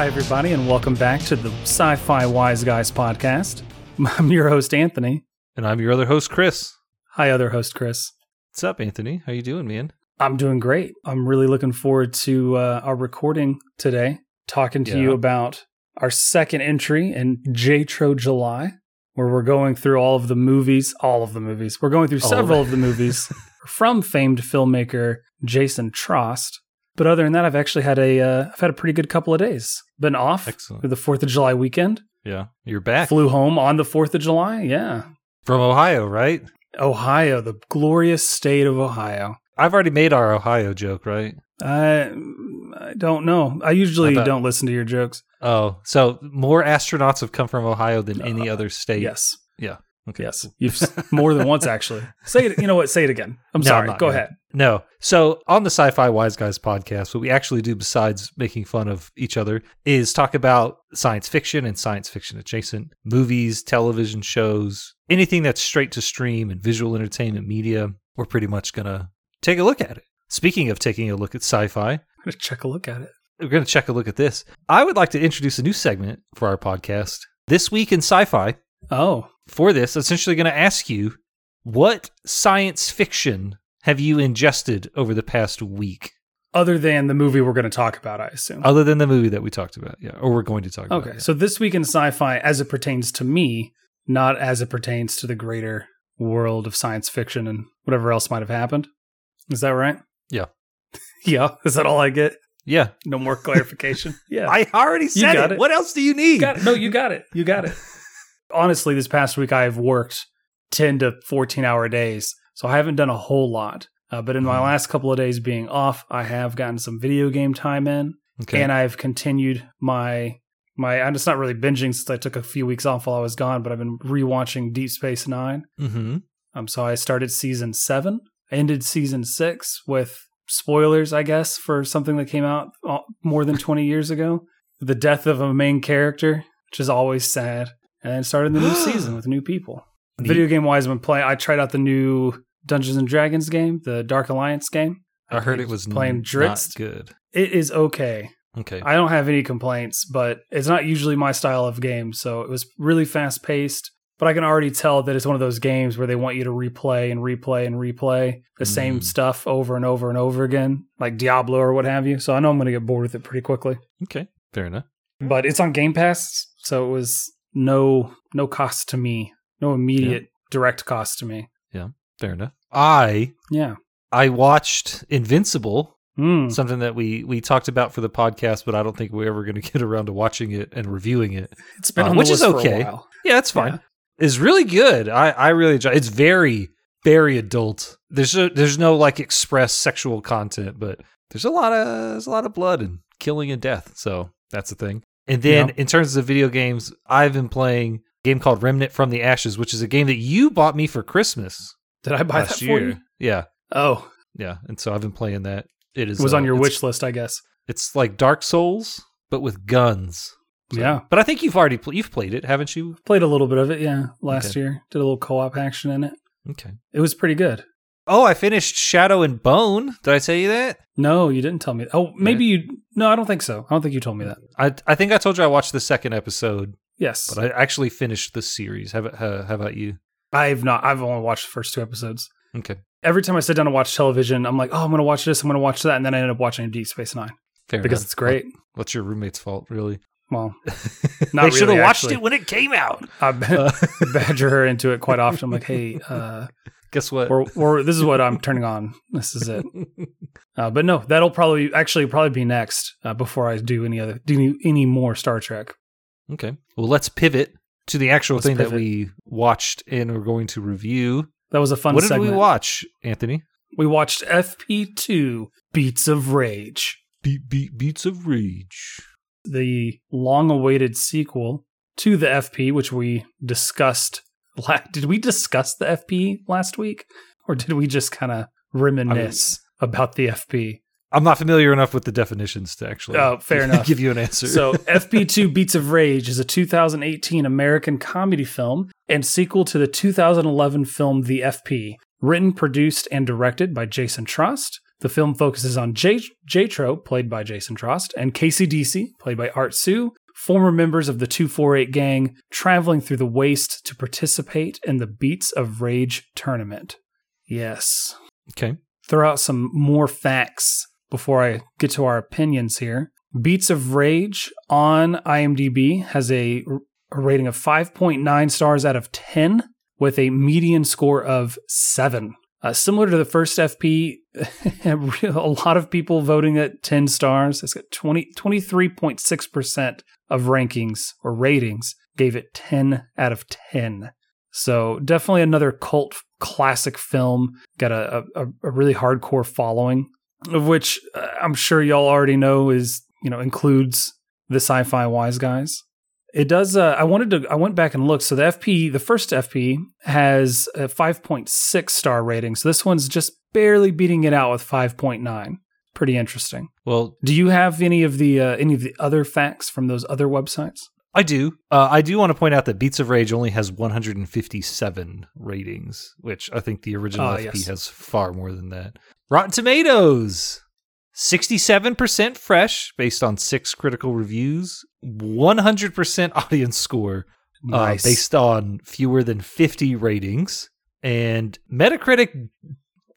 Hi, everybody, and welcome back to the Sci Fi Wise Guys podcast. I'm your host, Anthony. And I'm your other host, Chris. Hi, other host, Chris. What's up, Anthony? How you doing, man? I'm doing great. I'm really looking forward to uh, our recording today, talking to Yeah. you about our second entry in JTRO July, where we're going through all of the movies, all of the movies. We're going through All several it. of the movies from famed filmmaker Jason Trost. But other than that, I've actually had a uh, I've had a pretty good couple of days. Been off Excellent. for the Fourth of July weekend. Yeah, you're back Flew home on the Fourth of July. Yeah, from Ohio, right? Ohio, the glorious state of Ohio. I've already made our Ohio joke, right? I I don't know. I usually I don't listen to your jokes. Oh, so more astronauts have come from Ohio than any Uh, other state. Yes, Okay. yes, you've more than once actually. Say it. You know what? Say it again. I'm No, sorry. I'm Go gonna. ahead. No. So on the Sci-Fi Wise Guys podcast, what we actually do besides making fun of each other is talk about science fiction and science fiction adjacent movies, television shows, anything that's straight to stream and visual entertainment media. We're pretty much gonna take a look at it. Speaking of taking a look at sci-fi, I'm gonna check a look at it. we're going to check a look at this. I would like to introduce a new segment for our podcast. This week in sci-fi. Oh, For this, essentially going to ask you what science fiction have you ingested over the past week, other than the movie we're going to talk about, I assume. other than the movie that we talked about, yeah, or we're going to talk about. okay, so this week in sci-fi, as it pertains to me, not as it pertains to the greater world of science fiction and whatever else might have happened. Is that right? Yeah. yeah. Is that all I get? Yeah, No more clarification. Yeah. I already said got it. it. What else do you need? got it. No, you got it. You got it. Honestly, this past week I've worked 10 to 14 hour days, so I haven't done a whole lot. Uh, but in my Mhm. last couple of days being off, I have gotten some video game time in, Okay. and I've continued my my. I'm just not really binging since I took a few weeks off while I was gone, but I've been rewatching Deep Space Nine. mm-hmm. Um, so I started season seven, ended season six with spoilers, I guess, for something that came out uh, more than 20 years ago. The death of a main character, which is always sad. And then started the new season with new people. Neat. Video game wise, I've been playing. I tried out the new Dungeons and Dragons game, the Dark Alliance game. I heard it was playing Drizzt. good. It is okay. Okay. I don't have any complaints, but it's not usually my style of game. So it was really fast paced. But I can already tell that it's one of those games where they want you to replay and replay and replay the same Mm. stuff over and over and over again, like Diablo or what have you. So I know I'm going to get bored with it pretty quickly. okay. Fair enough. But it's on Game Pass, so it was no no cost to me, no immediate direct cost to me. Yeah, fair enough. I Yeah. I watched Invincible Mm. something that we we talked about for the podcast, but I don't think we're ever going to get around to watching it and reviewing it. It's been Uh, on which the is okay. for a while. Yeah, that's fine. Yeah. It's really good. I I really enjoy. It's very very adult. There's a, there's no like express sexual content, but there's a lot of there's a lot of blood and killing and death. So that's the thing. And then Yeah. in terms of video games, I've been playing a game called Remnant from the Ashes, which is a game that you bought me for Christmas Did I buy that last for you? Yeah, Oh, yeah. And so I've been playing that. It is it was uh, on your wish list, I guess. It's like Dark Souls, but with guns. So- Yeah. but I think you've already pl- you've played it, haven't you? Played a little bit of it, yeah, last Okay. year. Did a little co-op action in it. Okay. It was pretty good. Oh, I finished Shadow and Bone. Did I tell you that? No, you didn't tell me. Oh, maybe you. No, I don't think so. I don't think you told me that. I I think I told you I watched the second episode, Yes, but I actually finished the series. How about uh, how about you? I've not. I've only watched the first two episodes. Okay, Every time I sit down to watch television, I'm like, oh, I'm going to watch this. I'm going to watch that, and then I end up watching Deep Space Nine fair because enough. it's great. What's your roommate's fault, really? Well, they Not should have watched actually. it when it came out. I Uh, badger her into it quite often. I'm like, hey, uh, guess what? or or this is what I'm turning on. This is it. Uh, but no, that'll probably actually probably be next uh, before I do any other do any, any more Star Trek. okay. Well, let's pivot to the actual Let's thing that we watched and we're going to review. That was a fun. Segment. What did we watch, Anthony? We watched FP2 Beats of Rage, Beat, beat, beats of rage. The long-awaited sequel to the FP, which we discussed. La- did we discuss the FP last week, or did we just kind of reminisce about the FP? I'm not familiar enough with the definitions to actually. Oh, fair enough. Give you an answer. So, FP2 Beats of Rage is a 2018 American comedy film and sequel to the 2011 film The FP, written, produced, and directed by Jason Trost, The film focuses on J- Jatro, played by Jason Trost, and Casey KCDC, played by Art Hsu, former members of the 248 gang, traveling through the waste to participate in the Beats of Rage tournament. Yes. Okay. Throw out some more facts before I get to our opinions here. Beats of Rage on IMDb has a, a rating of 5.9 stars out of 10 with a median score of 7. Uh, similar to the first FP, a lot of people voting at 10 stars. It's got 20, 23.6% of rankings or ratings gave it 10 out of 10. So definitely another cult classic film. Got a, a, a really hardcore following, of which uh, I'm sure y'all already know is, you know, includes the sci-fi wise guys. It does. Uh, I wanted to. I went back and looked. So the FP, the first FP, has a 5.6 star rating. So this one's just barely beating it out with 5.9. Pretty interesting. Well, Do you have any of the uh, any of the other facts from those other websites? I do. Uh, I do want to point out that Beats of Rage only has 157 ratings, which I think the original Ah, FP yes. has far more than that. Rotten Tomatoes, 67% fresh based on six critical reviews, 100% audience score uh, based on fewer than 50 ratings, and Metacritic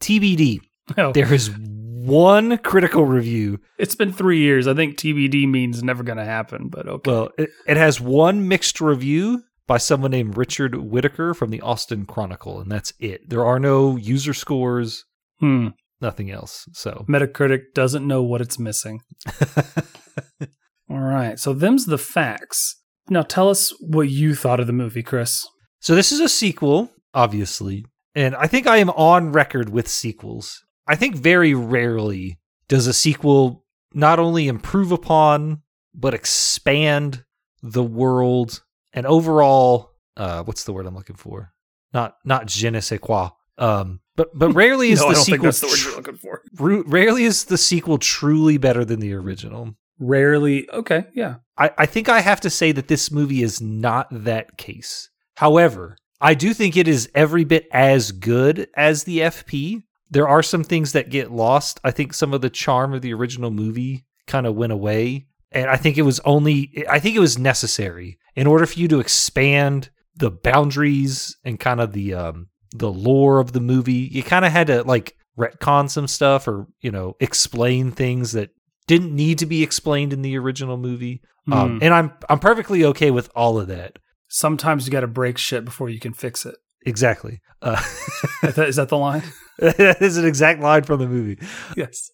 TBD. Oh, There is one critical review it's been three years. I think TBD means never going to happen. But okay. Well, it, it has one mixed review by someone named Richard Whitaker from the Austin Chronicle, and that's it. There are no user scores, hmm. nothing else. So, Metacritic doesn't know what it's missing. All right. So them's the facts. Now tell us what you thought of the movie, Chris. so this is a sequel, obviously, and I think I am on record with sequels. I think very rarely does a sequel not only improve upon but expand the world and overall. Uh, what's the word I'm looking for? Not not je ne sais quoi. Um, but but rarely is no, the I don't sequel think that's the word tr- you're looking for. Rarely is the sequel truly better than the original. Rarely. Okay. Yeah. I, I think I have to say that this movie is not that case. However, I do think it is every bit as good as the FP. There are some things that get lost. I think some of the charm of the original movie kind of went away. And I think it was only, I think it was necessary in order for you to expand the boundaries and kind of the, um, the lore of the movie. You kind of had to like retcon some stuff or, you know, explain things that didn't need to be explained in the original movie. Um, Hmm. and I'm I'm perfectly okay with all of that. Sometimes you got to break shit before you can fix it. Exactly. Uh, Is that- the line? that is an exact line from the movie. yes.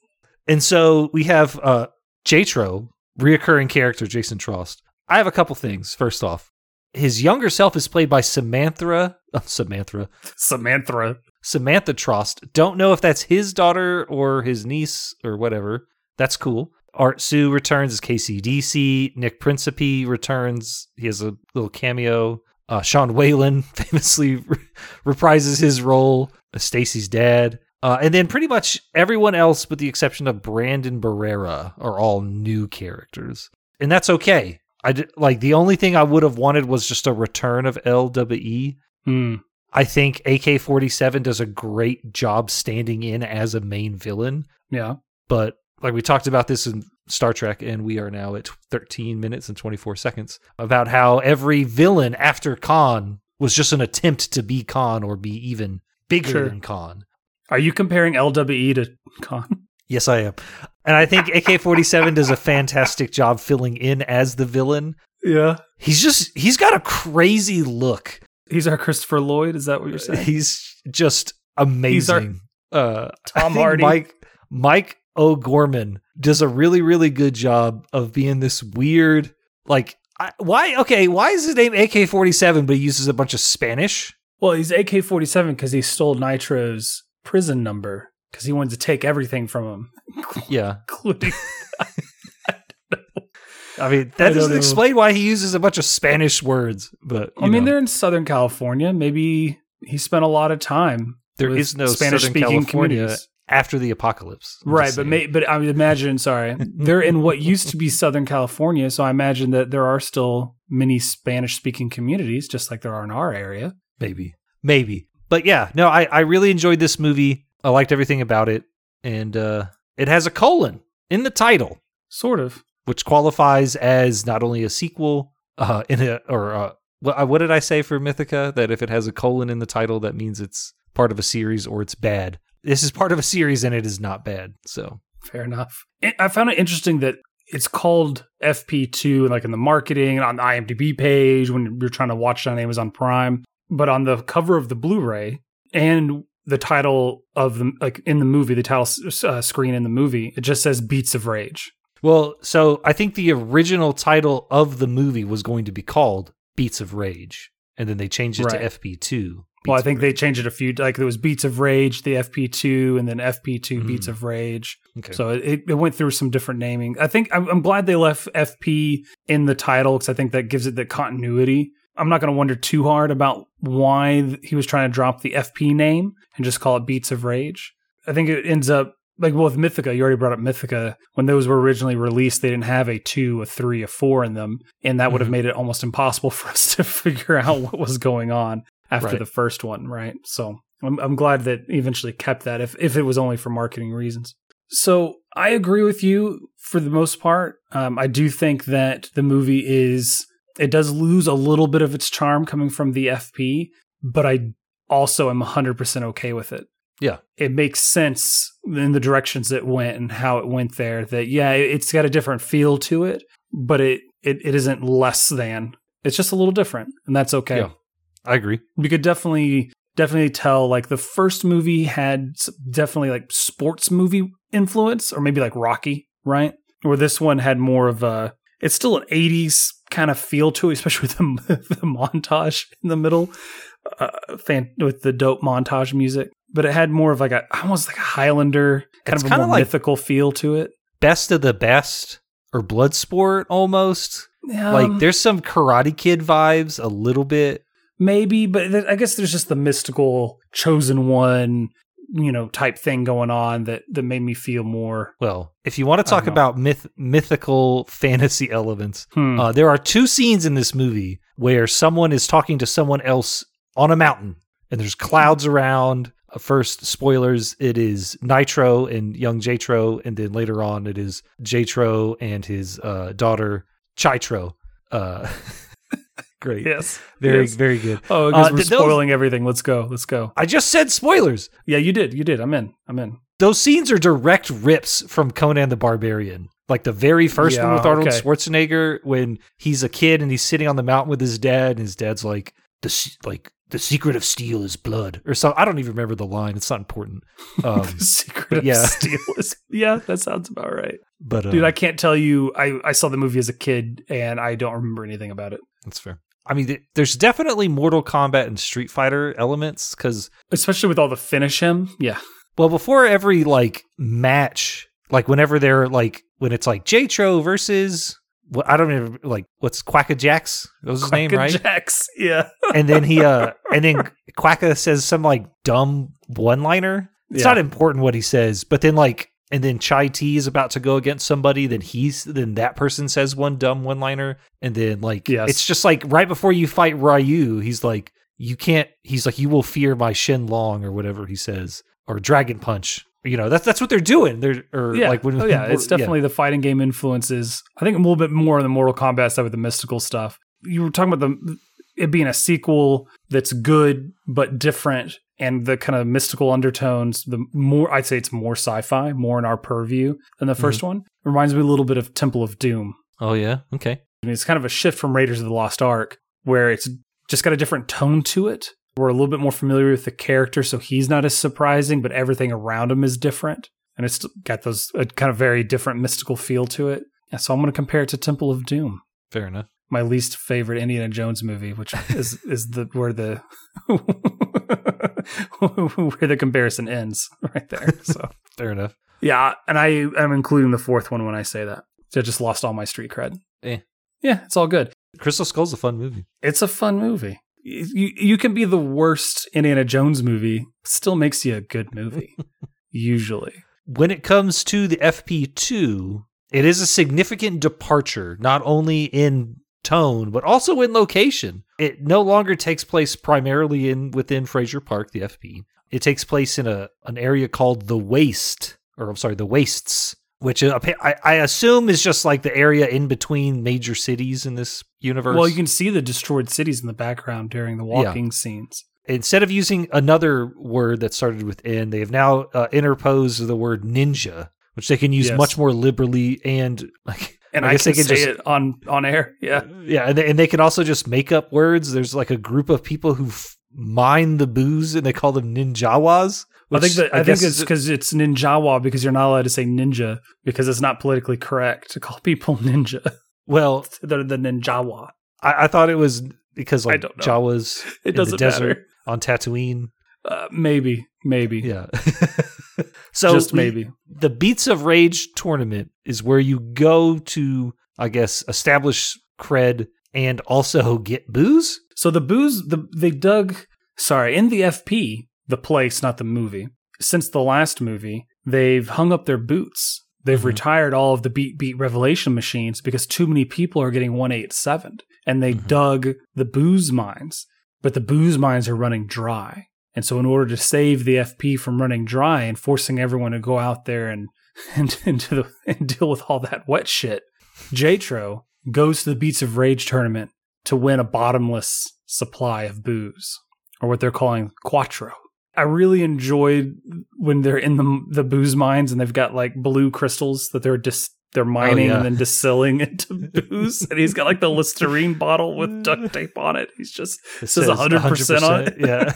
And so we have uh, Jatro, reoccurring character Jason Trost. I have a couple things. First off, his younger self is played by Samantha. Uh, Samantha. Samantha. Samantha Trost. Don't know if that's his daughter or his niece or whatever. That's cool. Art Hsu returns as KCDC. Nick Principe returns. He has a little cameo. Uh, Sean Whalen famously re- reprises his role as Stacy's dad. Uh, and then pretty much everyone else, with the exception of Brandon Barrera, are all new characters, and that's okay. I did, like the only thing I would have wanted was just a return of LWE. Hmm. I think AK 47 does a great job standing in as a main villain, Yeah. but like we talked about this in Star Trek, and we are now at 13 minutes and 24 seconds about how every villain after Khan was just an attempt to be Khan or be even bigger Sure. than Khan. Are you comparing LWE to Khan? Yes, I am. And I think AK 47 does a fantastic job filling in as the villain. Yeah. He's just, he's got a crazy look. He's our Christopher Lloyd. Is that what you're saying? He's just amazing. uh, Tom Hardy. Mike Mike O'Gorman does a really really good job of being this weird like I, why okay why is his name AK forty seven but he uses a bunch of Spanish Well, he's AK 47 because he stole Nitro's prison number because he wanted to take everything from him, yeah including. I mean that don't doesn't explain why he uses a bunch of Spanish words but I mean, know, they're in Southern California. Maybe he spent a lot of time. There is no Spanish-speaking California communities. After the apocalypse I'm Right, but may, but I would imagine. Sorry, they're in what used to be Southern California, so I imagine that there are still many Spanish-speaking communities, just like there are in our area. Maybe. Maybe. But yeah, no, I, I really enjoyed this movie. I liked everything about it. and uh, it has a colon in the title, Sort of. which qualifies as not only a sequel uh, in a or uh, what, what did I say for Mythica? That if it has a colon in the title, that means it's part of a series or it's bad. This is part of a series and it is not bad. So Fair enough. I- I found it interesting that it's called FP2, like in the marketing and on the IMDb page when you're trying to watch it on Amazon Prime, but on the cover of the Blu-ray and the title of the like in the movie, the title uh, screen in the movie, it just says "Beats of Rage." Well, so I think the original title of the movie was going to be called Beats of Rage, and then they changed it Right. to FP2. Well, I think they changed it a few. Like there was Beats of Rage, the FP2, and then FP2 Beats Mhm. of Rage. Okay. So it, it went through some different naming. I think I'm, I'm glad they left FP in the title because I think that gives it the continuity. I'm not going to wonder too hard about why he was trying to drop the FP name and just call it Beats of Rage. I think it ends up like well, with Mythica. You already brought up Mythica. When those were originally released, they didn't have a two, a three, a four in them, and that would have Mhm. made it almost impossible for us to figure out what was going on after Right. the first one, right? So I'm, I'm glad that eventually kept that, if if it was only for marketing reasons. So I agree with you for the most part. Um, I do think that the movie is it does lose a little bit of its charm coming from the FP, but I also am 100% okay with it. Yeah. It makes sense in the directions it went and how it went there that yeah, it- it's got a different feel to it, but it it, it isn't less than. It's just a little different, and that's okay Yeah. I agree. we could definitely definitely tell like the first movie had definitely like sports movie influence or maybe like rocky right where this one had more of a it's still an 80s kind of feel to it especially with the, the montage in the middle uh, fan, with the dope montage music but it had more of like a almost like a highlander kind It's of a kinda more like- mythical feel to it Best of the best or Bloodsport almost. like Um, there's some Karate Kid vibes a little bit. Maybe, but th- I guess there's just the mystical chosen one, you know, type thing going on that that made me feel more. Well, if you want to talk about myth mythical fantasy elements, Hmm. uh, there are two scenes in this movie where someone is talking to someone else on a mountain, and there's clouds around. Uh, First, spoilers: it is Nitro and young Jatro, and then later on, it is Jatro and his uh, daughter Chitro. Uh, great, yes, very yes. very good. Oh, because Uh, we're th- those- spoiling everything. Let's go. Let's go. I just said spoilers. Yeah, you did. You did. I'm in. I'm in. Those scenes are direct rips from Conan the Barbarian. Like the very first one with Arnold okay. Schwarzenegger when he's a kid and he's sitting on the mountain with his dad and his dad's like the like the secret of steel is blood or so I don't even remember the line. It's not important. Um, the secret but of yeah. steel is. Yeah, that sounds about right. but uh, Dude, I can't tell you. I I saw the movie as a kid and I don't remember anything about it. that's fair. I mean, there's definitely Mortal Kombat and Street Fighter elements because Especially with all the finish him. Yeah. Well, before every like match, like whenever they're like when it's like Jatro versus what I don't even like what's Quacka Jax? That was his name, right? Jacks. Yeah. and then he uh and then Quacka says some like dumb one liner. It's Yeah. not important what he says, but then like and then Chai T is about to go against somebody, then he's then that person says one dumb one liner, and then like Yes. it's just like right before you fight Ryu, he's like, You can't he's like, You will fear my Shin Long or whatever he says. Or Dragon Punch. You know, that's that's what they're doing. They're or yeah. like when oh, yeah, it's yeah. definitely the fighting game influences. I think a little bit more on the Mortal Kombat side with the mystical stuff. You were talking about the it being a sequel that's good but different, and the kind of mystical undertones. The more I'd say it's more sci-fi, more in our purview than the 1st mm-hmm. one. Reminds me a little bit of Temple of Doom. Oh yeah, okay. I mean, it's kind of a shift from Raiders of the Lost Ark, where it's just got a different tone to it. We're a little bit more familiar with the character, so he's not as surprising, but everything around him is different. And it's got those a kind of very different mystical feel to it. Yeah, so I'm going to compare it to Temple of Doom, Fair enough. My least favorite Indiana Jones movie, which is is the where the where the comparison ends right there. So Fair enough. yeah, and I am including the fourth one when I say that. I just lost all my street cred. Eh. Yeah, it's all good. Crystal Skull's a fun movie. It's a fun movie. You you can be the worst Indiana Jones movie, still makes you a good movie. usually. when it comes to the FP2, it is a significant departure, not only in tone, but also in location. It no longer takes place primarily in within Fraser Park, the FP. It takes place in a an area called the Waste or I'm sorry, the wastes, which uh, I, I assume is just like the area in between major cities in this universe. Well, you can see the destroyed cities in the background during the walking scenes. Instead of using another word that started with N, they have now uh, interposed the word ninja, which they can use Yes. much more liberally and like. And I I, can they say just- it on on air. Yeah. Yeah, and they, and they can also just make up words. There's like a group of people who f- mine the booze, and they call them ninjawas. I think that I, think it's because it's ninjawa because you're not allowed to say ninja because it's not politically correct to call people ninja. well, They're the ninjawa. I, I thought it was because I like don't know. Jawas It in the doesn't desert matter. on Tatooine. Uh, maybe, maybe, Yeah. so just we- maybe. the Beats of Rage tournament is where you go to, I guess, establish cred and also get booze. So the booze, the they dug. Sorry, in the FP, the place, not the movie. Since the last movie, they've hung up their boots. They've Mhm. retired all of the beat beat revelation machines because too many people are getting one eight seven, and they Mhm. dug the booze mines. But the booze mines are running dry, and so in order to save the FP from running dry and forcing everyone to go out there and and into the and deal with all that wet shit, Jatro goes to the Beats of Rage tournament to win a bottomless supply of booze, or what they're calling quattro. I really enjoyed when they're in the the booze mines and they've got like blue crystals that they're dis- they're mining yeah. and then distilling into booze, and he's got like the Listerine bottle with duct tape on it. He's just It says 100% on it. Yeah.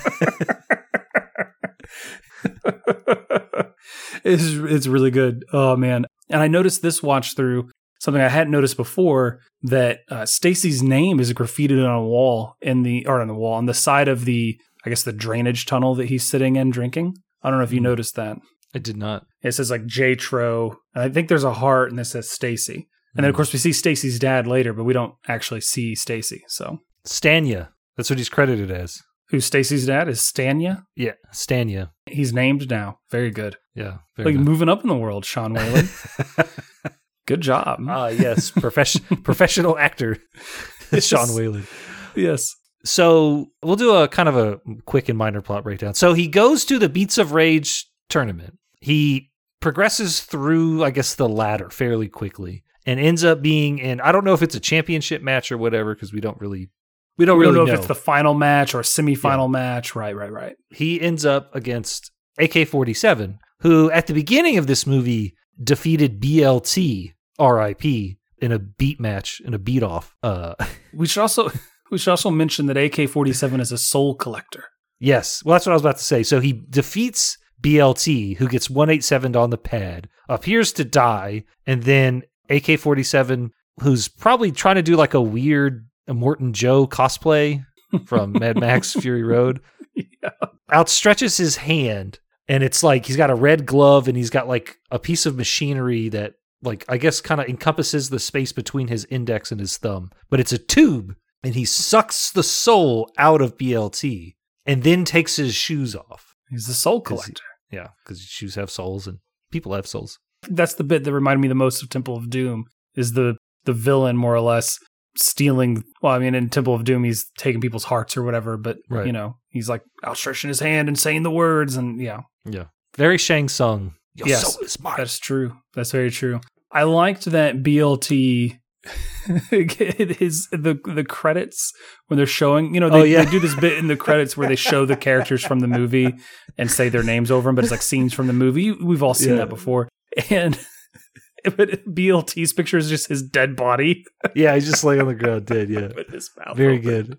It's it's really good. Oh man! And I noticed this watch through something I hadn't noticed before that uh, Stacy's name is graffitied on a wall in the or on the wall on the side of the I guess the drainage tunnel that he's sitting in drinking. I don't know if you Mhm. noticed that. I did not. It says like J Tro, and I think there's a heart, and it says Stacy. And then of Mhm. course we see Stacy's dad later, but we don't actually see Stacy. So Stanya. That's what he's credited as. Who Stacy's dad is Stanya. Yeah, Stanya. He's named now. Very good. Yeah. Like nice. moving up in the world, Sean Whalen. Good job. Ah, yes, profession, professional actor, Sean Whalen. yes. So we'll do a kind of a quick and minor plot breakdown. So he goes to the Beats of Rage tournament. He progresses through, I guess, the ladder fairly quickly, and ends up being in. I don't know if it's a championship match or whatever because we don't really, we don't We really don't know, know. if it's the final match or a semifinal match. Right, right, right. he ends up against AK 47, who at the beginning of this movie defeated BLT RIP in a beat match, in a beat off. Uh, We should also we should also mention that AK forty seven is a soul collector. yes. Well, that's what I was about to say. So he defeats BLT, who gets 187 on the pad, appears to die, and then AK 47, who's probably trying to do like a weird Immortan Joe cosplay from Mad Max Fury Road, yeah. outstretches his hand and it's like he's got a red glove and he's got like a piece of machinery that like I guess kind of encompasses the space between his index and his thumb. But it's a tube and he sucks the soul out of BLT and then takes his shoes off. He's a soul 'Cause he- collector. yeah cuz shoes have souls and people have souls. That's the bit that reminded me the most of Temple of Doom is the the villain more or less stealing well, I mean in Temple of Doom he's taking people's hearts or whatever, but Right. you know, he's like outstretching his hand and saying the words and yeah. yeah very Shang Tsung Your Yes, soul is mine. That's true. That's very true. I liked that BLT his the the credits when they're showing you know oh, they, Oh, yeah. they do this bit in the credits where they show the characters from the movie and say their names over them but it's like scenes from the movie we've all seen Yeah. that before and but BLT's picture is just his dead body yeah he's just laying on the ground dead yeah with his mouth very open. good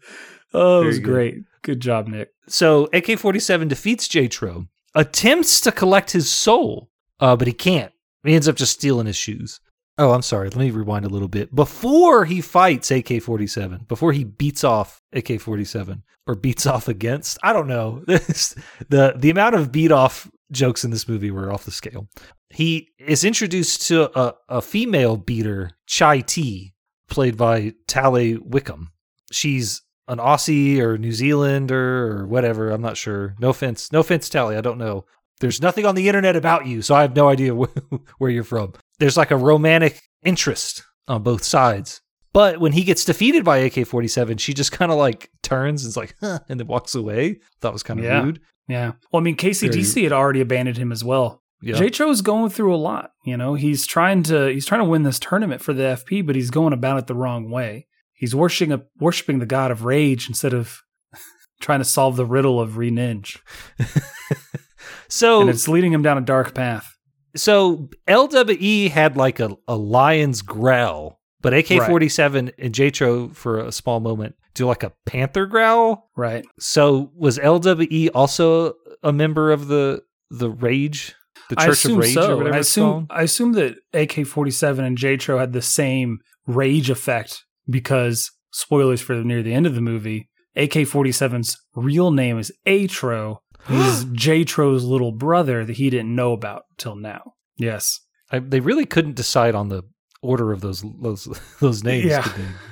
oh it was good. great good job Nick So AK 47 defeats J-Tro, attempts to collect his soul, uh, but he can't. He ends up just stealing his shoes. Oh, I'm sorry. Let me rewind a little bit. Before he fights AK 47, before he beats off AK 47 or beats off against, I don't know. The, the amount of beat off jokes in this movie were off the scale. He is introduced to a, a female beater, Chai T, played by Tally Wickham. She's an Aussie or New Zealander or whatever. I'm not sure. No offense. No offense, Tally. I don't know. There's nothing on the internet about you, so I have no idea where you're from. There's like a romantic interest on both sides. But when he gets defeated by AK 47, she just kind of like turns and is like, huh, and then walks away. That was kind of Yeah. rude. Yeah well I mean KCDC had already abandoned him as well Yeah. J-Tro's going through a lot. You know, he's trying to he's trying to win this tournament for the FP, but he's going about it the wrong way. He's worshiping a, worshiping the god of rage instead of trying to solve the riddle of Re-Ninj, so and it's leading him down a dark path. so LWE had like a, a lion's growl, but AK forty seven and Jatro for a small moment do like a panther growl. Right. So was LWE also a member of the the Rage, the Church of Rage, so. or whatever I it's assume called? I assume that AK-47 and J-Tro had the same rage effect because spoilers for near the end of the movie. AK-47's real name is Atro. He's J-Tro's little brother that he didn't know about till now. Yes. I, they really couldn't decide on the order of those those those names. Yeah.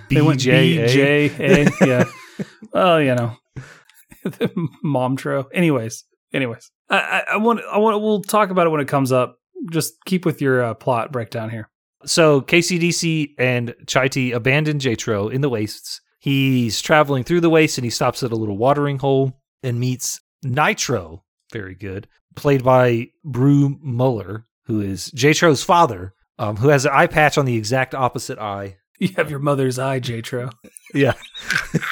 They They? went B, J, A. Yeah. well, you know, Momtro. Anyways, anyways, I, I, I want, I want, we'll talk about it when it comes up. Just keep with your uh, plot breakdown here. So KCDC and Chai T abandon Jatro in the wastes. He's traveling through the wastes and he stops at a little watering hole and meets Nitro, very good, played by Bru Muller, who is Jatro's father, um, who has an eye patch on the exact opposite eye. You have your mother's eye, J-Tro. Yeah.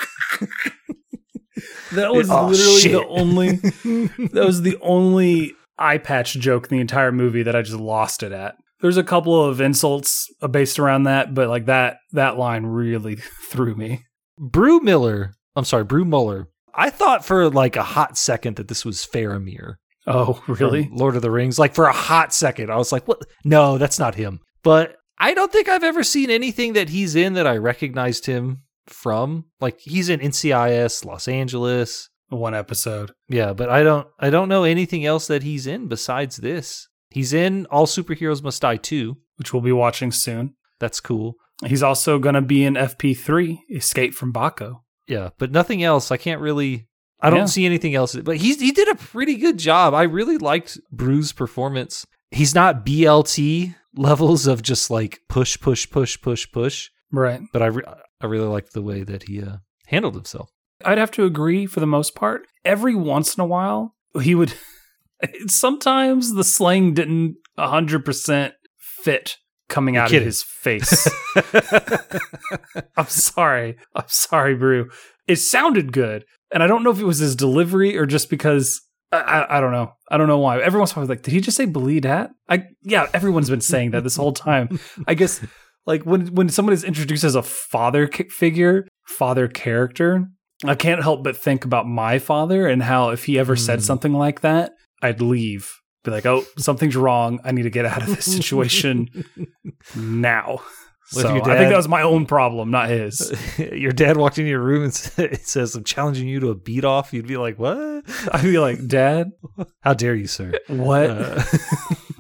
That was Oh, literally shit. the only. That was the only eye patch joke in the entire movie that I just lost it at. There's a couple of insults uh, based around that, but like that that line really threw me. Bru Miller, I'm sorry, Bru Muller. I thought for like a hot second that this was Faramir. Oh, really? Lord of the Rings. Like for a hot second, I was like, "What? No, that's not him." But I don't think I've ever seen anything that he's in that I recognized him from. Like he's in NCIS, Los Angeles. One episode. Yeah, but I don't I don't know anything else that he's in besides this. He's in All Superheroes Must Die 2. which we'll be watching soon. That's cool. He's also going to be in FP3, Escape from Baco. Yeah, but nothing else. I can't really I don't Yeah. see anything else. But he's he did a pretty good job. I really liked Bru's performance. He's not BLT levels of just like push push push push push. Right. but I re- I really liked the way that he uh, handled himself. I'd have to agree for the most part. Every once in a while, he would. Sometimes the slang didn't 100% fit coming out of his face. I'm sorry. I'm sorry, Bru. It sounded good. And I don't know if it was his delivery or just because. I, I, I don't know. I don't know why. Everyone's once in a while, like, did he just say bleed hat? I yeah. Everyone's been saying that this whole time. I guess like when when someone is introduced as a father figure, father character, I can't help but think about my father and how if he ever said Hmm. something like that, I'd leave. Be like, oh, something's wrong. I need to get out of this situation now. So your I think that was my own problem, not his. Your dad walked into your room and says, "I'm challenging you to a beat off." You'd be like, "What? I'd be like, Dad, How dare you, sir?" what? Uh,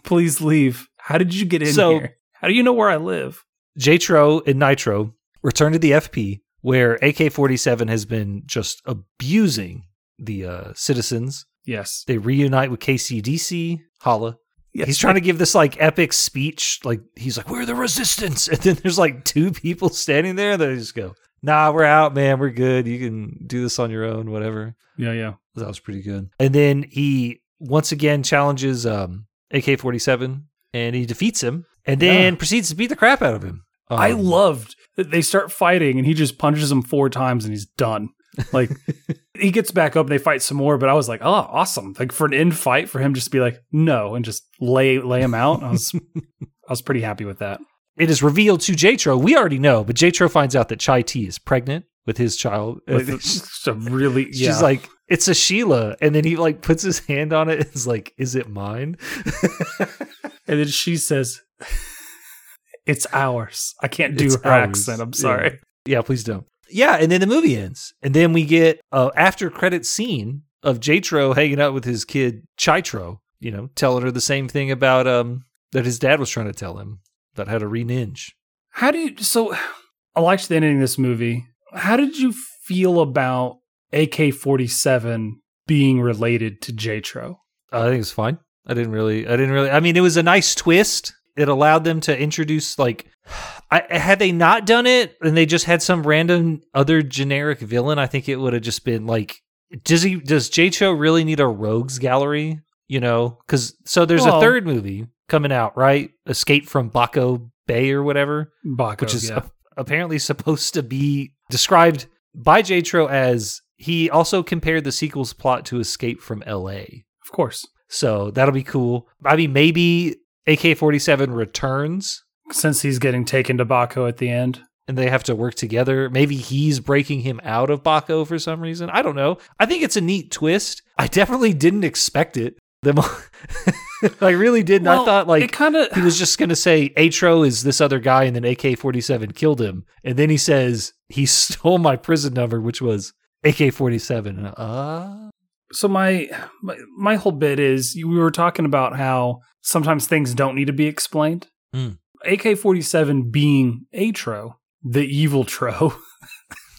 Please leave. How did you get in So- here? How do you know where I live? Jatro and Nitro return to the FP, where AK-47 has been just abusing the uh, citizens. Yes. They reunite with KCDC. Holla. Yes. He's trying to give this like epic speech. Like he's like, "We're the resistance," and then there's like two people standing there. They just go, "Nah, we're out, man. We're good. You can do this on your own. Whatever." Yeah, yeah. That was pretty good. And then he once again challenges um, AK-47, and he defeats him, and then Yeah. proceeds to beat the crap out of him. I Um, loved that they start fighting and he just punches him four times and he's done. Like he gets back up and they fight some more, but I was like, oh, awesome. Like for an end fight for him just to be like, no, and just lay lay him out. I was I was pretty happy with that. It is revealed to Jatro. We already know, but Jatro finds out that Chai T is pregnant with his child. Uh, just a really She's like, it's a Sheila. And then he like puts his hand on it. and is like, is it mine? and then she says, It's ours. I can't do It's her ours. accent. I'm Yeah. sorry. yeah, please don't. Yeah. And then the movie ends. And then we get a after credit scene of Jatro hanging out with his kid, Chitro, you know, telling her the same thing about, um, that his dad was trying to tell him about how to reninge. How do you so I liked the ending of this movie. How did you feel about AK forty seven being related to Jatro? I think it's fine. I didn't really, I didn't really, I mean, it was a nice twist. It allowed them to introduce, like, I, had they not done it and they just had some random other generic villain, I think it would have just been like, does he, does J Tro really need a rogues gallery? you know, because so there's Well- a third movie coming out, right? Escape from Baco Bay or whatever, Baco, which is yeah. a- apparently supposed to be described by J-Tro as he also compared the sequel's plot to Escape from L.A. of course. So that'll be cool. I mean, maybe AK-47 returns Since he's getting taken to Baco at the end. and they have to work together. Maybe he's breaking him out of Baco for some reason. I don't know. I think it's a neat twist. I definitely didn't expect it. The mo- I really didn't. I Well, thought it like kind of he was just going to say Atro is this other guy and then AK-47 killed him. And then he says he stole my prison number which was AK-47. Uh so my, my my whole bit is we were talking about how sometimes things don't need to be explained. Mm. AK forty seven being Atro, the evil Tro,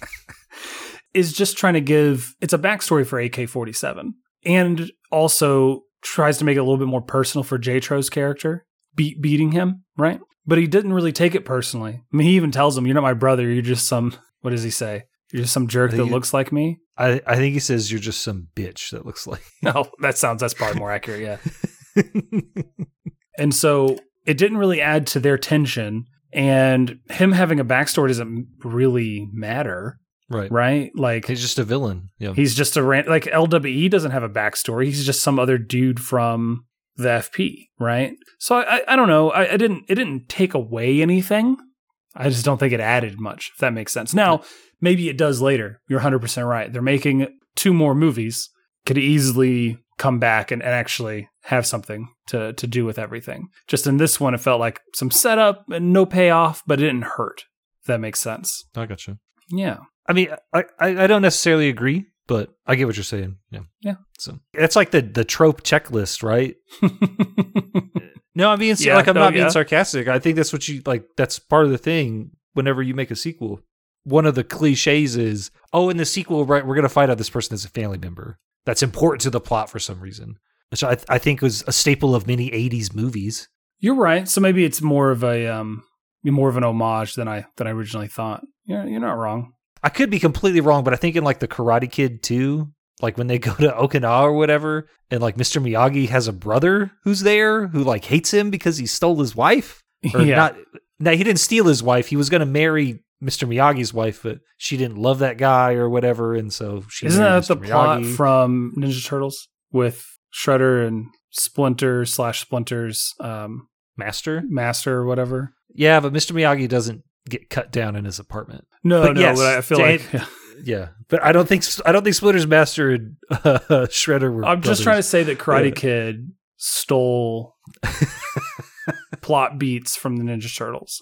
is just trying to give it's a backstory for AK forty seven, and also tries to make it a little bit more personal for J Tro's character, beat beating him right. But he didn't really take it personally. I mean, he even tells him, "You're not my brother. You're just some what does he say? You're just some jerk that it- looks like me." I, I think he says you're just some bitch that looks like No, that sounds that's probably more accurate. Yeah. And so it didn't really add to their tension. And him having a backstory doesn't really matter, right. right? Like He's just a villain. Yeah. he's just a ran- like LWE doesn't have a backstory. He's just some other dude from the FP, right? So I, I, I don't know. I, I didn't it didn't take away anything. I just don't think it added much, if that makes sense. Now, maybe it does later. You're 100% right. They're making two more movies. Could easily come back and, and actually have something to, to do with everything. Just in this one, it felt like some setup and no payoff, but it didn't hurt, if that makes sense. I got you. Yeah. I mean, I, I, I don't necessarily agree, but I get what you're saying. Yeah. Yeah. So it's like the the trope checklist, right? No, I'm being Yeah, like I'm no, not being yeah. sarcastic. I think that's what you like. That's part of the thing. Whenever you make a sequel, one of the cliches is, "Oh, in the sequel, right, we're gonna find out this person is a family member." That's important to the plot for some reason, which I I think was a staple of many '80s movies. You're right. So maybe it's more of a um more of an homage than I than I originally thought. You're you're not wrong. I could be completely wrong, but I think in like the Karate Kid 2, like when they go to Okinawa or whatever, and like Mr. Miyagi has a brother who's there who like hates him because he stole his wife. Or yeah. not no, he didn't steal his wife. He was gonna marry Mr. Miyagi's wife, but she didn't love that guy or whatever, and so she Isn't that the Mr. plot from Ninja Turtles with Shredder and Splinter slash Splinter's um, Master? master or whatever? Yeah, but Mr. Miyagi doesn't get cut down in his apartment. No, But no, yes, but I feel like an- Yeah, but I don't think I don't think Splinter's Master and uh, Shredder were. I'm just trying to say that Karate Yeah. Kid stole plot beats from the Ninja Turtles.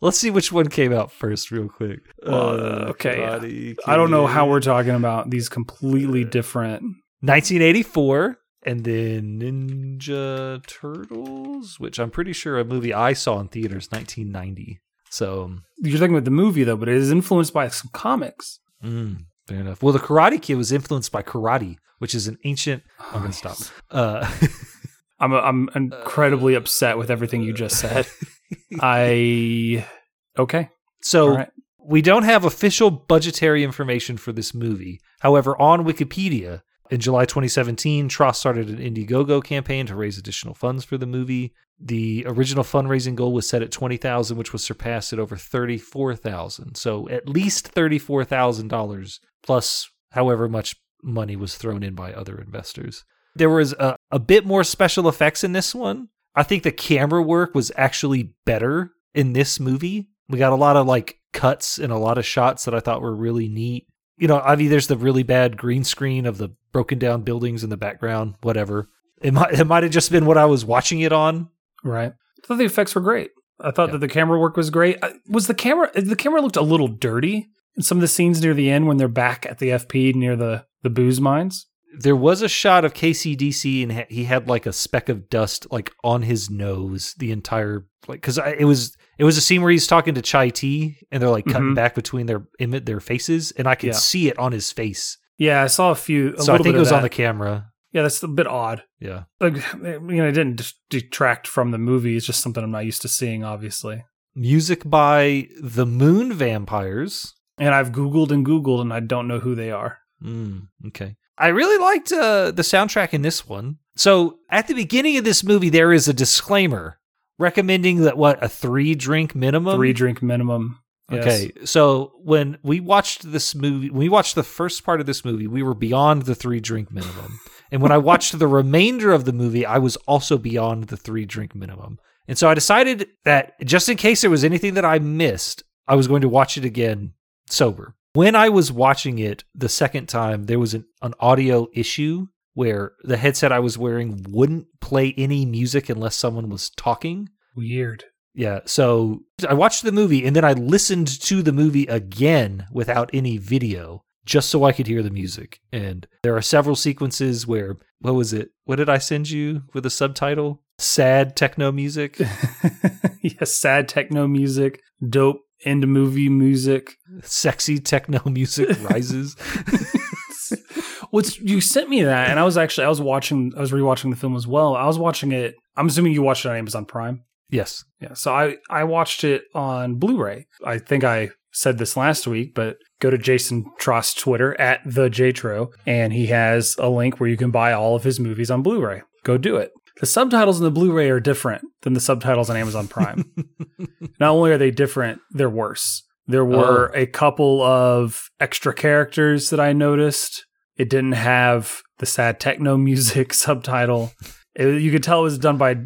Let's see which one came out first, real quick. Uh, okay, yeah. I don't know how we're talking about these completely different. 1984, and then Ninja Turtles, which I'm pretty sure a movie I saw in theaters, 1990. So, You're talking about the movie though, but it is influenced by some comics. mm, fair enough. Well, the Karate Kid was influenced by karate, which is an ancient. I'm gonna stop. Uh, I'm I'm incredibly upset with everything you just said. I okay. so right. we don't have official budgetary information for this movie. However, on Wikipedia, in July 2017, Trost started an Indiegogo campaign to raise additional funds for the movie. The original fundraising goal was set at 20,000, which was surpassed at over 34,000. So at least $34,000 plus however much money was thrown in by other investors. There was a, a bit more special effects in this one. I think the camera work was actually better in this movie. We got a lot of like cuts and a lot of shots that I thought were really neat. You know, I mean, there's the really bad green screen of the broken down buildings in the background, whatever. It might, it might have just been what I was watching it on. Right. I thought the effects were great. I thought Yeah. that the camera work was great. I- Was the camera the camera looked a little dirty in some of the scenes near the end when they're back at the FP near the the booze mines? There was a shot of KCDC and he had like a speck of dust like on his nose the entire like because it was it was a scene where he's talking to Chai T and they're like cutting Mhm. back between their their faces and I could Yeah. see it on his face. Yeah, I saw a few. A so I think bit it was on the camera. Yeah, that's a bit odd. Yeah. Like, you know, it didn't detract from the movie. It's just something I'm not used to seeing, obviously. Music by the Moon Vampires. And I've Googled and Googled, and I don't know who they are. Mm, okay. I really liked uh, the soundtrack in this one. So at the beginning of this movie, there is a disclaimer recommending that what a three drink minimum. Three drink minimum. Yes. Okay, so when we watched this movie, when we watched the first part of this movie, we were beyond the three drink minimum. and when I watched the remainder of the movie, I was also beyond the three drink minimum. And so I decided that just in case there was anything that I missed, I was going to watch it again sober. When I was watching it the second time, there was an, an audio issue where the headset I was wearing wouldn't play any music unless someone was talking. Weird. Yeah, so I watched the movie and then I listened to the movie again without any video just so I could hear the music. And there are several sequences where what was it? What did I send you with a subtitle? Sad techno music. yes, sad techno music, dope end movie music. Sexy techno music rises. What's you sent me that and I was actually I was watching I was rewatching the film as well. I was watching it I'm assuming you watched it on Amazon Prime. yes. Yeah. So I I watched it on Blu-ray. I think I said this last week, but go to Jason Trost's Twitter at the JTro, and he has a link where you can buy all of his movies on Blu-ray. Go do it. The subtitles in the Blu-ray are different than the subtitles on Amazon Prime. Not only are they different, they're worse. There were oh. a couple of extra characters that I noticed. It didn't have the sad techno music subtitle. It- you could tell it was done by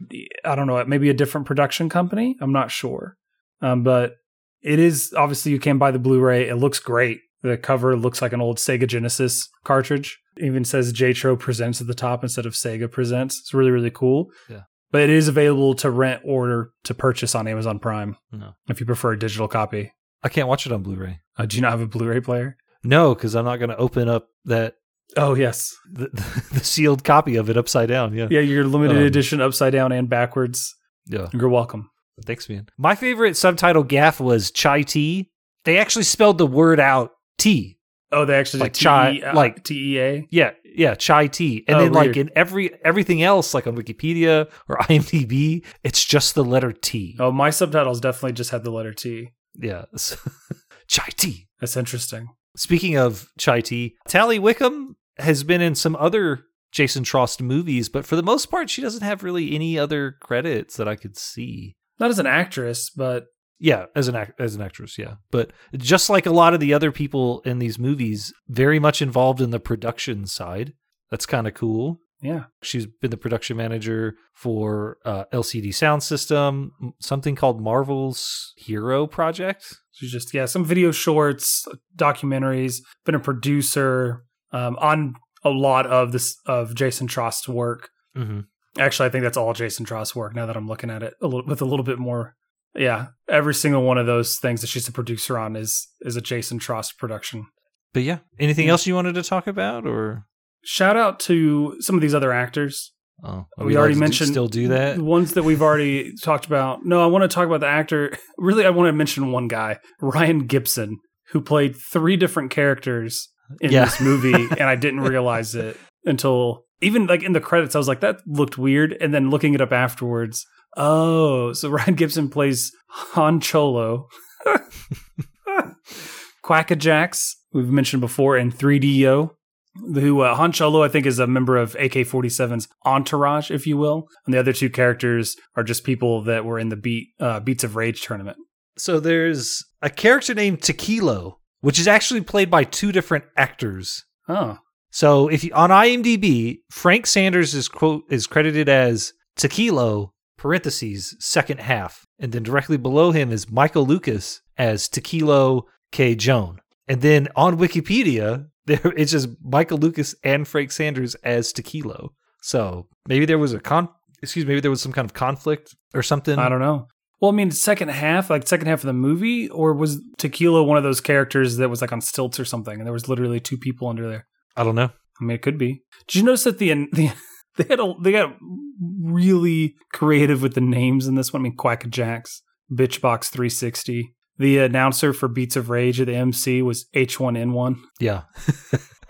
I don't know, maybe a different production company. I'm not sure, um, but it is obviously you can buy the Blu-ray. It looks great. The cover looks like an old Sega Genesis cartridge. It even says JTRO presents at the top instead of Sega presents. It's really really cool. Yeah. But it is available to rent or to purchase on Amazon Prime No. if you prefer a digital copy. I can't watch it on Blu-ray. Uh, do you not have a Blu-ray player? No, because I'm not going to open up that Oh yes, the, the sealed copy of it upside down. Yeah. yeah. Your limited Um, edition upside down and backwards. Yeah. You're welcome. Thanks, man. My favorite subtitle gaff was chai tea. They actually spelled the word out tea. Oh, they actually Like did chai- uh, like- T E A. Yeah, yeah, chai tea. And Oh, then like in every everything else, like on Wikipedia or IMDb, it's just the letter T. Oh, my subtitles definitely just had the letter T. Yeah. chai tea. That's interesting. Speaking of chai tea, Tally Wickham has been in some other Jason Trost movies, but for the most part, she doesn't have really any other credits that I could see. Not as an actress, but Yeah, as an act- as an actress, yeah. But just like a lot of the other people in these movies, very much involved in the production side. That's kind of cool. yeah. She's been the production manager for uh, LCD Sound System, something called Marvel's Hero Project. She's just yeah, some video shorts, documentaries. Been a producer um, on a lot of this of Jason Trost's work. Mm-hmm. Actually, I think that's all Jason Trost's work. Now that I'm looking at it a little with a little bit more, yeah. Every single one of those things that she's a producer on is is a Jason Trost production. But yeah, anything else you wanted to talk about, or Shout out to some of these other actors. oh, We allowed already do- mentioned still do that? The ones that we've already talked about. No, I want to talk about the actor. Really, I want to mention one guy, Ryan Gibson, who played three different characters in Yeah. this movie, and I didn't realize it until even like in the credits. I was like, that looked weird, and then looking it up afterwards. Oh, so Ryan Gibson plays Han Cholo, Quackajax, we've mentioned before, and 3DO. Who uh, Han Cholo, I think, is a member of AK 47's entourage, if you will. And the other two characters are just people that were in the Beat uh, Beats of Rage tournament. So there's a character named Tequilo, which is actually played by two different actors. Oh, So if you on IMDb, Frank Sanders is quote is credited as Tequilo parentheses second half, and then directly below him is Michael Lucas as Tequilo K Joan, and then on Wikipedia there it's just Michael Lucas and Frank Sanders as Tequilo. So maybe there was a con. Excuse me, maybe there was some kind of conflict or something. I don't know. Well, I mean, second half, like second half of the movie, or was Tequilo one of those characters that was like on stilts or something, and there was literally two people under there? I don't know. I mean, it could be. Did you notice that the the they had a, they got really creative with the names in this one? I mean, Quackajax, Bitchbox 360. The announcer for Beats of Rage at the MC was H1N1. Yeah.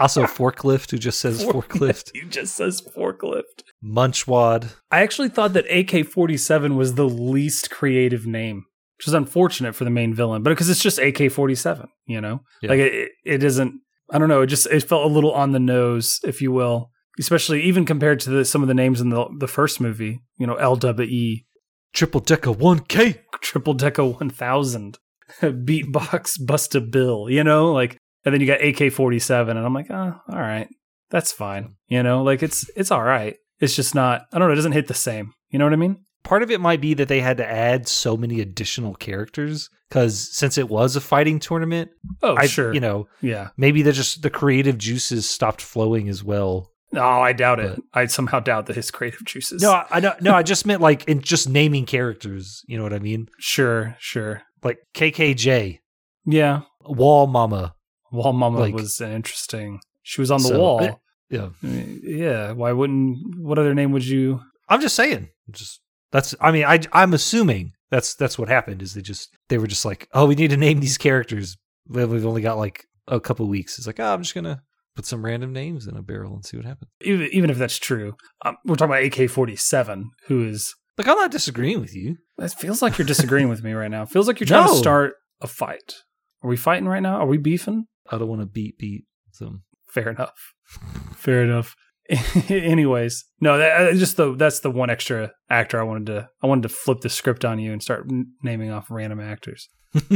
also, forklift, who just says forklift. He just says forklift. Munchwad. I actually thought that AK 47 was the least creative name, which is unfortunate for the main villain, but because it's just AK 47, you know? Yeah. Like it, it isn't, I don't know, it just, it felt a little on the nose, if you will, especially even compared to the, some of the names in the the first movie. You know, LWE, Triple Decker 1K. Triple Decker One Thousand, Beatbox Busta Bill. You know, like, and then you got AK forty seven, and I'm like, oh, all right, that's fine. You know, like it's it's all right. It's just not. I don't know. It doesn't hit the same. You know what I mean? Part of it might be that they had to add so many additional characters because since it was a fighting tournament, Oh, I, sure. you know, yeah. maybe they just the creative juices stopped flowing as well. No, I doubt it. I somehow doubt that his creative juices. No, I, I know. No, I just meant like in just naming characters. You know what I mean? sure, sure. Like KKJ, Yeah. Wall Mama. Wall Mama Like- was an interesting. She was on the So, wall. eh, Yeah, yeah. Why wouldn't? What other name would you? I'm just saying. Just that's. I mean, I I'm assuming that's that's what happened. Is they just they were just like, oh, we need to name these characters. We've only got like a couple weeks. It's like, oh, I'm just gonna put some random names in a barrel and see what happens. Even, even if that's true, um, we're talking about AK forty seven, who is. Like, I'm not disagreeing with you. It feels like you're disagreeing with me right now. It Feels like you're trying to start a fight. Are we fighting right now? Are we beefing? I don't want to beat beat. So Fair enough. Fair enough. Anyways, no, that, uh, just the that's the one extra actor I wanted to I wanted to flip the script on you and start n- naming off random actors.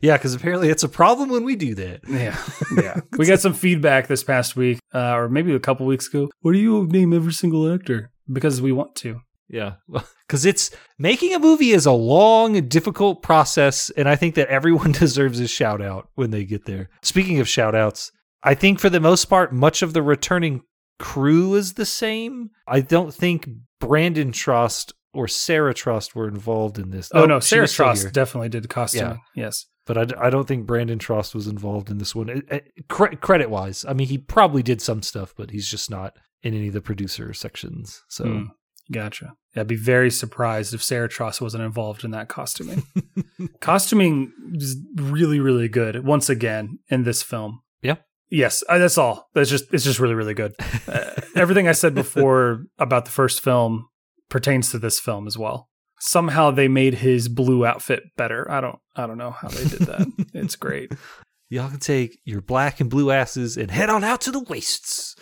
yeah, because apparently it's a problem when we do that. Yeah, yeah. we got some feedback this past week, uh, or maybe a couple weeks ago. Why do you name every single actor? Because we want to. Yeah, because it's making a movie is a long, and difficult process, and I think that everyone deserves a shout out when they get there. Speaking of shout outs, I think for the most part, much of the returning crew is the same. I don't think Brandon Trost or Sarah Trost were involved in this. Oh, no, she Sarah was still Trost here. definitely did costuming. Yes. but I don't think Brandon Trost was involved in this one. It- it- cre- credit wise, I mean, he probably did some stuff, but he's just not in any of the producer sections. So. Hmm. Gotcha. Yeah, I'd be very surprised if Sarah Trost wasn't involved in that costuming. costuming is really, really good. Once again in this film. Yeah. Yes, that's all. That's just it's just really, really good. Uh, everything I said before about the first film pertains to this film as well. Somehow they made his blue outfit better. I don't I don't know how they did that. it's great. Y'all can take your black and blue asses and head on out to the wastes.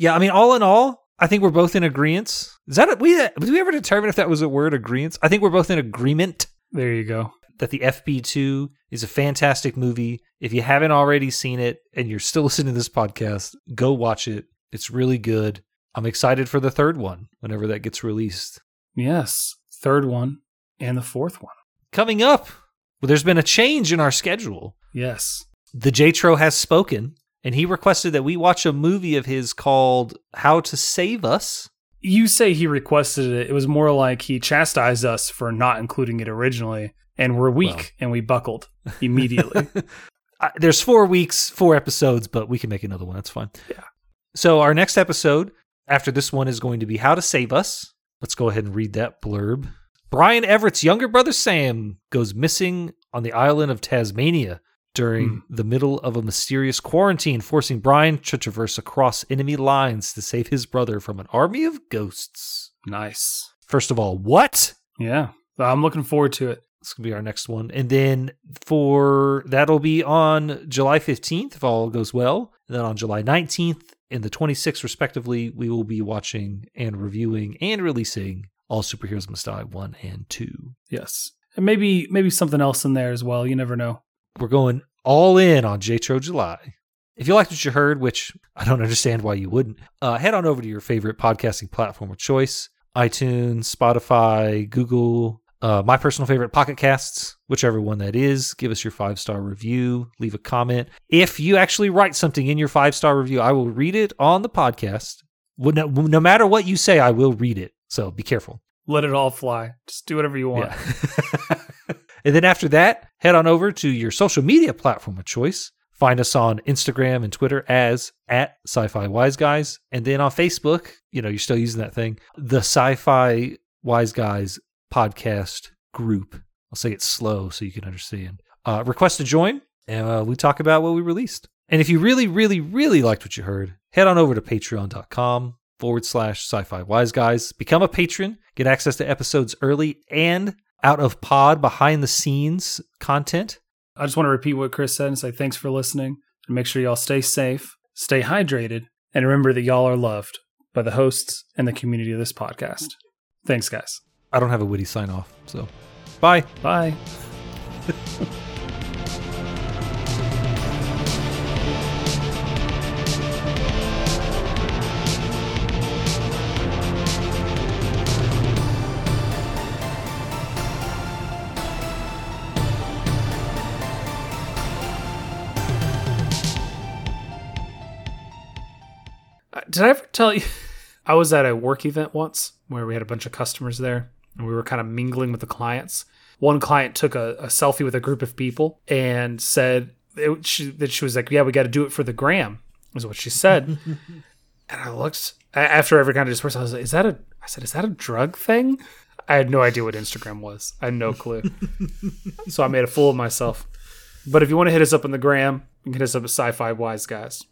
Yeah, I mean, all in all, I think we're both in agreement. Is that a, we? Did we ever determine if that was a word? Agreement. I think we're both in agreement There you go. that the FP2 is a fantastic movie. If you haven't already seen it and you're still listening to this podcast, go watch it. It's really good. I'm excited for the third one whenever that gets released. Yes. Third one and the fourth one. Coming up, well, there's been a change in our schedule. Yes. the J Tro has spoken, and he requested that we watch a movie of his called How to Save Us. you say he requested it. It was more like he chastised us for not including it originally, and we're weak Well. and we buckled immediately. Uh, There's four weeks, four episodes, but we can make another one. That's fine. Yeah. So our next episode after this one is going to be How to Save Us. Let's go ahead and read that blurb. Brian Everett's younger brother Sam goes missing on the island of Tasmania during hmm. the middle of a mysterious quarantine, forcing Brian to traverse across enemy lines to save his brother from an army of ghosts. nice. First of all, what? Yeah. I'm looking forward to it. This will be our next one. And then for that'll be on July 15th, if all goes well. And then on July 19th and the 26th, respectively, we will be watching and reviewing and releasing All Superheroes Must Die 1 and 2. Yes. And maybe maybe something else in there as well. You never know. We're going all in on JTRO July. If you liked what you heard, which I don't understand why you wouldn't, uh, head on over to your favorite podcasting platform of choice iTunes, Spotify, Google, uh, my personal favorite, Pocket Casts, whichever one that is. Give us your five star review, leave a comment. If you actually write something in your five star review, I will read it on the podcast. No, no matter what you say, I will read it. So be careful. Let it all fly. Just do whatever you want. Yeah. and then after that, head on over to your social media platform of choice. Find us on Instagram and Twitter as at Sci-Fi Wise Guys, and then on Facebook. You know, you're still using that thing. The Sci-Fi Wise Guys podcast group. I'll say it slow so you can understand. Uh, request to join, and uh, we talk about what we released. And if you really, really, really liked what you heard, head on over to patreon.com forward slash sci-fi wise guys. Become a patron, get access to episodes early and out of pod behind the scenes content. I just want to repeat what Chris said and say thanks for listening and make sure y'all stay safe stay hydrated, and remember that y'all are loved by the hosts and the community of this podcast. Thanks, guys. I don't have a witty sign off, so bye. Bye. Did I ever tell you? I was at a work event once where we had a bunch of customers there and we were kind of mingling with the clients. One client took a, a selfie with a group of people and said it, she, that she was like, Yeah, we got to do it for the gram, is what she said. and I looked after every kind of discourse, I was like, Is that a, I said, Is that a drug thing? I had no idea what Instagram was. I had no clue. so I made a fool of myself. But if you want to hit us up on the gram, you can hit us up at Sci Fi Wise Guys.